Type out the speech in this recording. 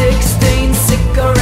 evil.